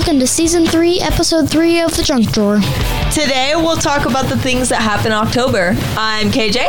welcome to season three, episode three of The Junk Drawer. Today we'll talk about the things that happen in October. I'm KJ.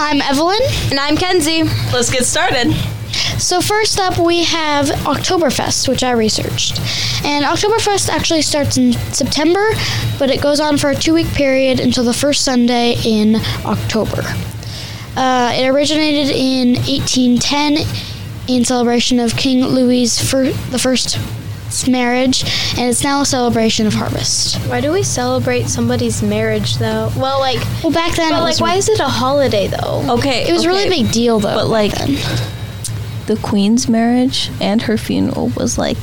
I'm Evelyn. And I'm Kenzie. Let's get started. So, first up, we have Oktoberfest, which I researched. And Oktoberfest actually starts in September, but it goes on for a two week period until the first Sunday in October. Uh, it originated in 1810 in celebration of King Louis fir- the First marriage, and it's now a celebration of harvest. Why do we celebrate somebody's marriage though? Well, like, Well, back then, but it like, was, why is it a holiday though? Okay. it was really a big deal, though. But, like- then. the queen's marriage and her funeral was like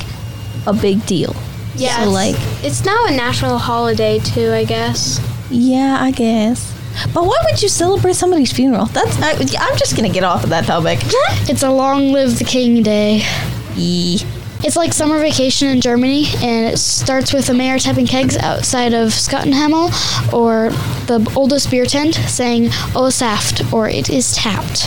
a big deal. Yeah, So like, it's now a national holiday too, I guess. yeah, I guess. But why would you celebrate somebody's funeral? That's I, I'm just gonna get off of that topic. it's a long live the king day. Yee. It's like summer vacation in Germany, and it starts with the mayor tapping kegs outside of Schottenhamel, or the oldest beer tent saying "Oh Saft" or "It is tapped."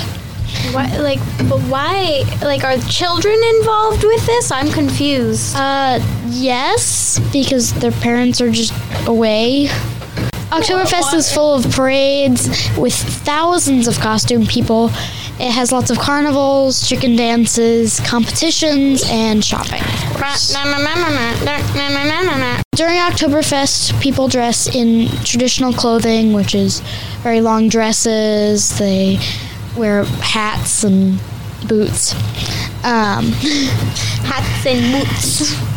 Why, like, but why? Like, are children involved with this? I'm confused. Uh, yes, because their parents are just away. Oktoberfest is full of parades with thousands of costume people. It has lots of carnivals, chicken dances, competitions, and shopping. During Oktoberfest, people dress in traditional clothing, which is very long dresses. They wear hats and boots. Um, Hats and boots.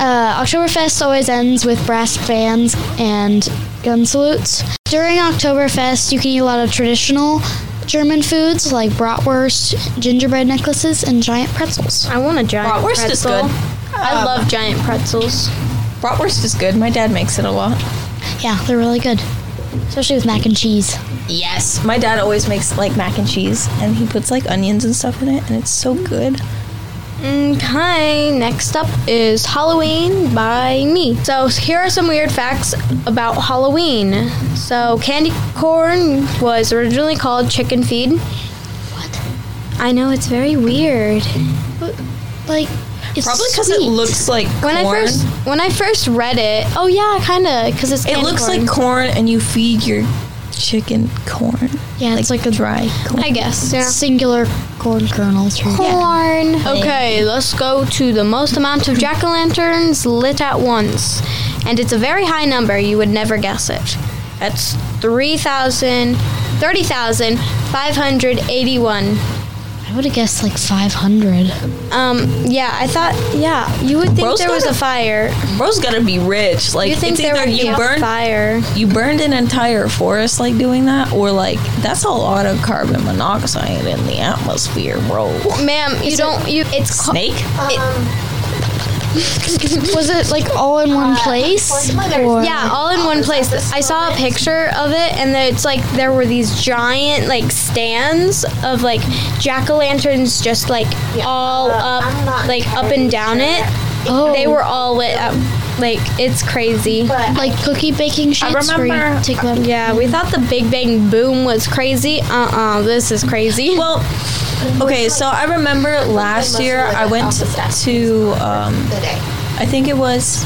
Uh, Oktoberfest always ends with brass bands and gun salutes. During Oktoberfest, you can eat a lot of traditional German foods like bratwurst, gingerbread necklaces, and giant pretzels. I want a giant Bratwurst is good. I love giant pretzels. Bratwurst is good. My dad makes it a lot. Yeah, they're really good, especially with mac and cheese. Yes, my dad always makes like mac and cheese, and he puts like onions and stuff in it, and it's so good. Mm, okay, next up is Halloween by me. So here are some weird facts about Halloween. So candy corn was originally called chicken feed. What? I know it's very weird. But, Like, it's Probably because it looks like When I first when I first read it, oh yeah, kind of, because it's It looks corn. like corn, and you feed your chicken corn. Yeah, it's like a dry corn. I guess. Yeah. singular corn kernels. Or, Corn. Okay, let's go to the most amount of jack o' lanterns lit at once. And it's a very high number, you would never guess it. That's 3,000, 30,581. I would have guessed like 500. Um, yeah, I thought, yeah, you would think Bro's there was gotta- a fire. Bro's gotta be rich. Like You think it's there either would be you a burn fire. you burned an entire forest like doing that, or like that's a lot of carbon monoxide in the atmosphere, bro. Ma'am, you don't, you, it's ca- Snake? Was it like all in one place? Or Yeah, all in one place. I saw a picture of it, and it's like there were these giant like stands of like jack o' lanterns, just like all up, like up and down it. Oh. They were all lit up. Like it's crazy. like cookie baking sheets where you remember- take them. Yeah, we thought the Big Bang Boom was crazy. Uh uh this is crazy. Well, okay, so I remember last year I went to, um, I think it was,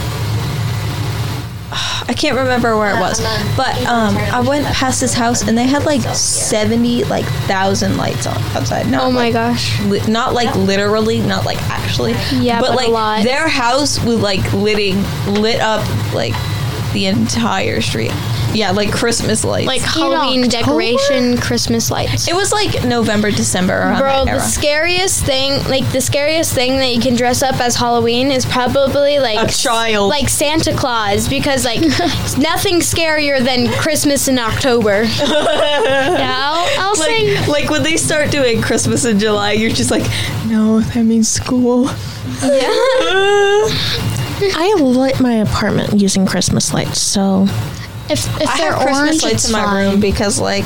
I can't remember where it was, but um, I went past his house and they had like 70, like, thousand lights on outside. Not oh my like, gosh. li- not like literally, not like actually. Yeah, but a like lot. their house was like litting, lit up like the entire street. Yeah, like Christmas lights. Like Halloween October? decoration, Christmas lights. it was like November, December around Bro, that the era. scariest thing, like the scariest thing that you can dress up as Halloween is probably like A child. like Santa Claus, because like nothing scarier than Christmas in October. Yeah, I'll, I'll say like, like when they start doing Christmas in July, you're just like, no, that means school. Yeah. I lit my apartment using Christmas lights, so if if I they're have Christmas orange, lights in my fine. room because like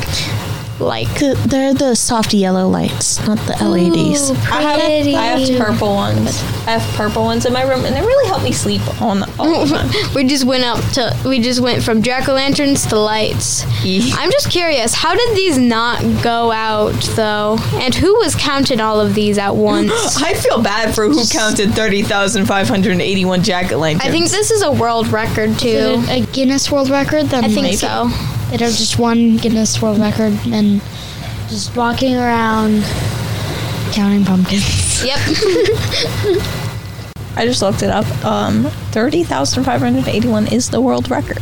like? They're the soft yellow lights, not the LEDs. Ooh, I have. I have purple ones. I have purple ones in my room, and they really help me sleep on all the time. we just went up to. We just went from jack o' lanterns to lights. I'm just curious, how did these not go out though? And who was counting all of these at once? I feel bad for who counted 30,581 jack o' lanterns. I think this is a world record Is too. it a Guinness World Record? Then I think maybe. so. They'd have just one Guinness World Record and just walking around counting pumpkins. Yep. I just looked it up. Um, thirty thousand five hundred eighty-one is the world record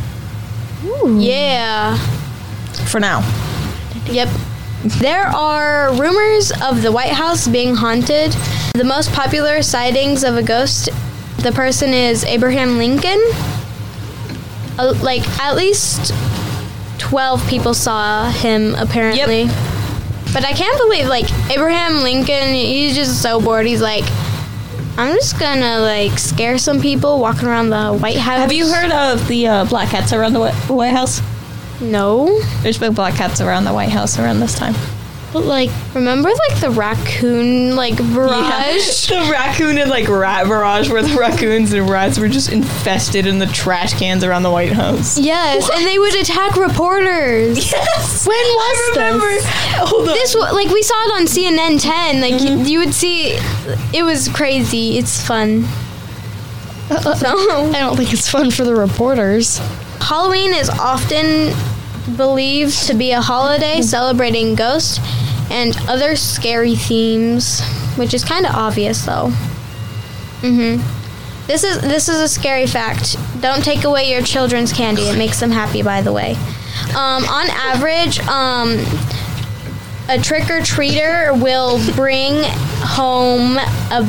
Ooh. yeah. for now. Yep. There are rumors of the White House being haunted. The most popular sightings of a ghost, the person is Abraham Lincoln. Uh, like, at least 12 people saw him, apparently. But I can't believe, like, Abraham Lincoln, he's just so bored. He's like, I'm just gonna, like, scare some people walking around the White House. Have you heard of the uh, black cats around the White House? No. There's big black cats around the White House around this time. But like, Remember, like, the raccoon, like, barrage? the raccoon and like rat barrage where the raccoons and rats were just infested in the trash cans around the White House. Yes, and they would attack reporters. Yes. when was this? Hold on. This like we saw it on CNN 10. Like you, mm-hmm. you would see, it was crazy. It's fun. Uh-uh. I So don't think it's fun for the reporters. Halloween is often believed to be a holiday celebrating ghosts and other scary themes, which is kind of obvious though. Mhm. This is this is a scary fact. Don't take away your children's candy. It makes them happy, by the way. Um, on average, um, a trick or treater will bring home a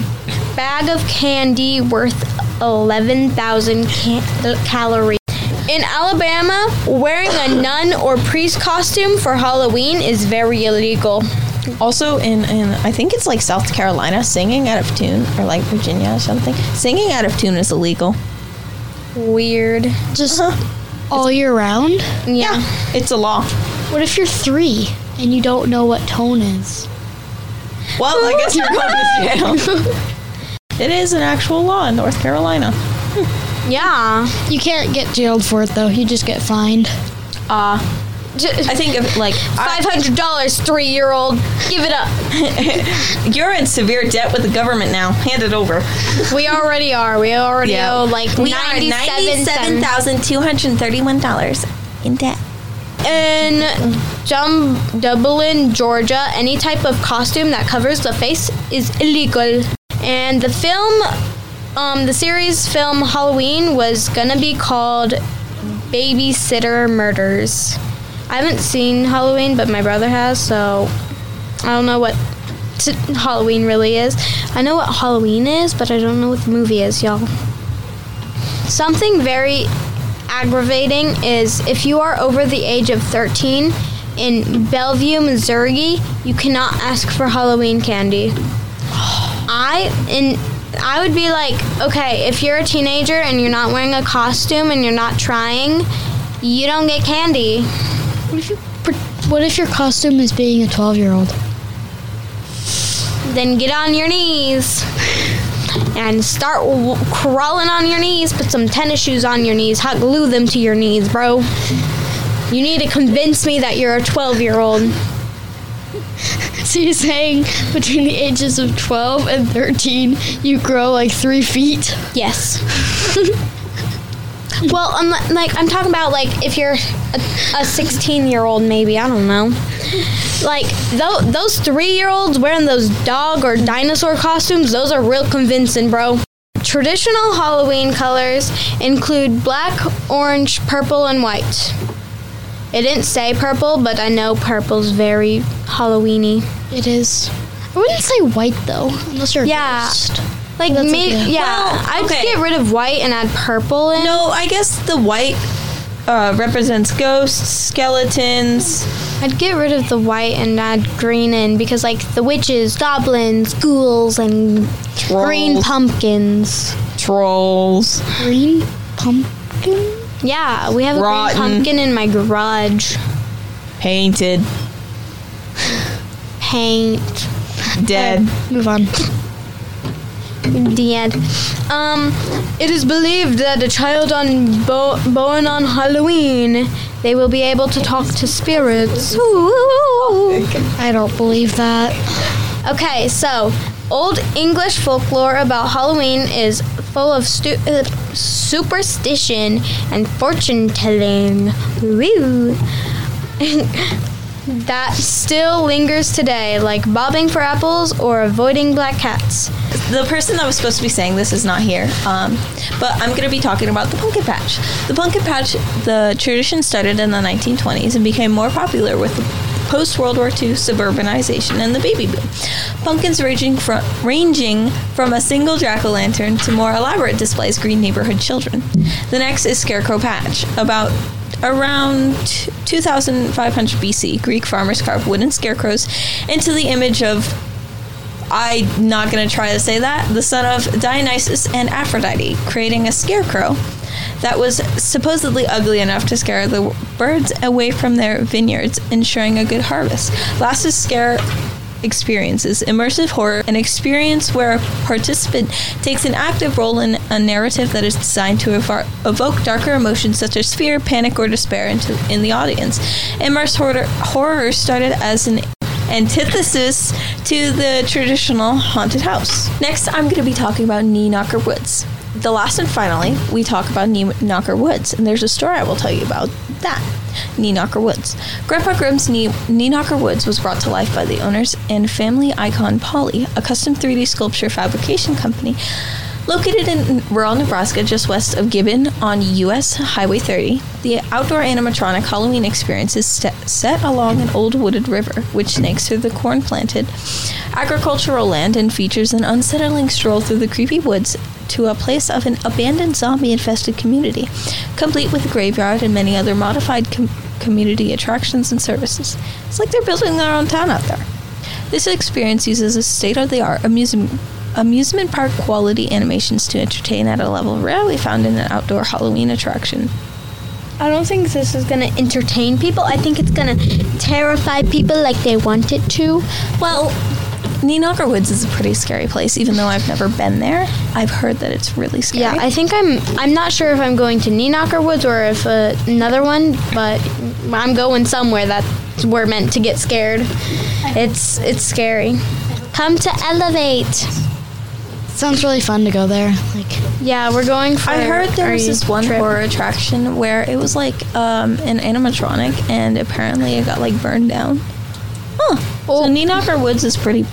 bag of candy worth 11,000 ca- calories. In Alabama, wearing a nun or priest costume for Halloween is very illegal. Also, in, in I think it's like South Carolina, singing out of tune, or like Virginia or something. Singing out of tune is illegal. Weird. Just uh-huh. all year round. Yeah. It's a law. What if you're three and you don't know what tone is? well, I guess you're going to jail. It is an actual law in North Carolina. Yeah. You can't get jailed for it though. You just get fined. Uh, I think of like $500, three year old. Give it up. You're in severe debt with the government now. Hand it over. We already are. We already Yeah. owe like we are 97 ninety-seven cents. thousand two hundred thirty-one dollars in debt. In Jum- Dublin, Georgia, any type of costume that covers the face is illegal. And the film, um, the series film Halloween was gonna be called Babysitter Murders. I haven't seen Halloween, but my brother has, so I don't know what t- Halloween really is. I know what Halloween is, but I don't know what the movie is, y'all. Something very aggravating is if you are over the age of 13 in Bellevue, Missouri, you cannot ask for Halloween candy. I in I would be like, okay, if you're a teenager and you're not wearing a costume and you're not trying, you don't get candy. What if you? What if your costume is being a 12 year old? Then get on your knees and start w- crawling on your knees. Put some tennis shoes on your knees. Hot glue them to your knees, bro. You need to convince me that you're a 12 year old. So saying between the ages of 12 and 13, you grow like three feet? Yes. well, I'm like I'm talking about like if you're a 16 year old, maybe I don't know. Like tho- those three year olds wearing those dog or dinosaur costumes, those are real convincing, bro. Traditional Halloween colors include black, orange, purple, and white. It didn't say purple, but I know purple's very Halloweeny. It is. I wouldn't say white though, unless you're a Yeah. ghost. Like That's me, okay. yeah. Well, I'd okay. get rid of white and add purple in. No, I guess the white uh, represents ghosts, skeletons. I'd get rid of the white and add green in because, like, the witches, goblins, ghouls, and green pumpkins. Trolls. Green pumpkin? Yeah, we have a Rotten. green pumpkin in my garage. Painted. paint. Dead. Move on. The end. Um, it is believed that a child on bo- born on Halloween, they will be able to talk to spirits. Ooh. I don't believe that. Okay, so old English folklore about Halloween is full of stu- uh, superstition and fortune telling. Woo. that still lingers today, like bobbing for apples or avoiding black cats. the person that was supposed to be saying this is not here, um, but I'm going to be talking about the pumpkin patch. The pumpkin patch, the tradition started in the 1920s and became more popular with post World War II suburbanization and the baby boom. Pumpkins ranging from, ranging from a single jack o' lantern to more elaborate displays greet neighborhood children. The next is Scarecrow Patch. About around 2500 BC, Greek farmers carved wooden scarecrows into the image of I'm not going to try to say that. The son of Dionysus and Aphrodite, creating a scarecrow that was supposedly ugly enough to scare the birds away from their vineyards, ensuring a good harvest. Last scare experiences, immersive horror, an experience where a participant takes an active role in a narrative that is designed to evo- evoke darker emotions such as fear, panic, or despair into, in the audience. Immersive horror, horror started as an antithesis to the traditional haunted house. Next, I'm going to be talking about Knee Knocker Woods. The last and finally, we talk about Knee Knocker Woods, and there's a story I will tell you about that. Knee Knocker Woods. Grandpa Grimm's Knee, Knocker Woods was brought to life by the owners and family IconPoly, a custom 3D sculpture fabrication company Located in rural Nebraska, just west of Gibbon on U.S. Highway 30, the outdoor animatronic Halloween experience is set along an old wooded river, which snakes through the corn planted agricultural land and features an unsettling stroll through the creepy woods to a place of an abandoned zombie infested community, complete with a graveyard and many other modified com- community attractions and services. It's like they're building their own town out there. This experience uses a state of the art amusement amusement park quality animations to entertain at a level rarely found in an outdoor Halloween attraction. I don't think this is gonna entertain people. I think it's gonna terrify people like they want it to. Well, Knocker Woods is a pretty scary place, even though I've never been there. I've heard that it's really scary. Yeah, I think I'm. I'm not sure if I'm going to Knocker Woods or if uh, another one, but I'm going somewhere that we're meant to get scared. It's it's scary. Come to Elevate. Sounds really fun to go there. Like, Yeah, we're going for. I heard there was this one trip. horror attraction where it was like um, an animatronic, and apparently it got like burned down. Huh. Oh. So Knocker Woods is pretty.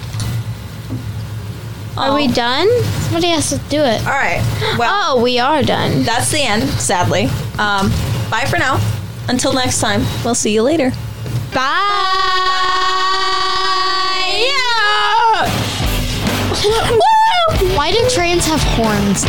Are we done? somebody has to do it. All right. Well, Oh, we are done. that's the end. Sadly. Um, bye for now. Until next time. We'll see you later. Bye. Why do trains have horns?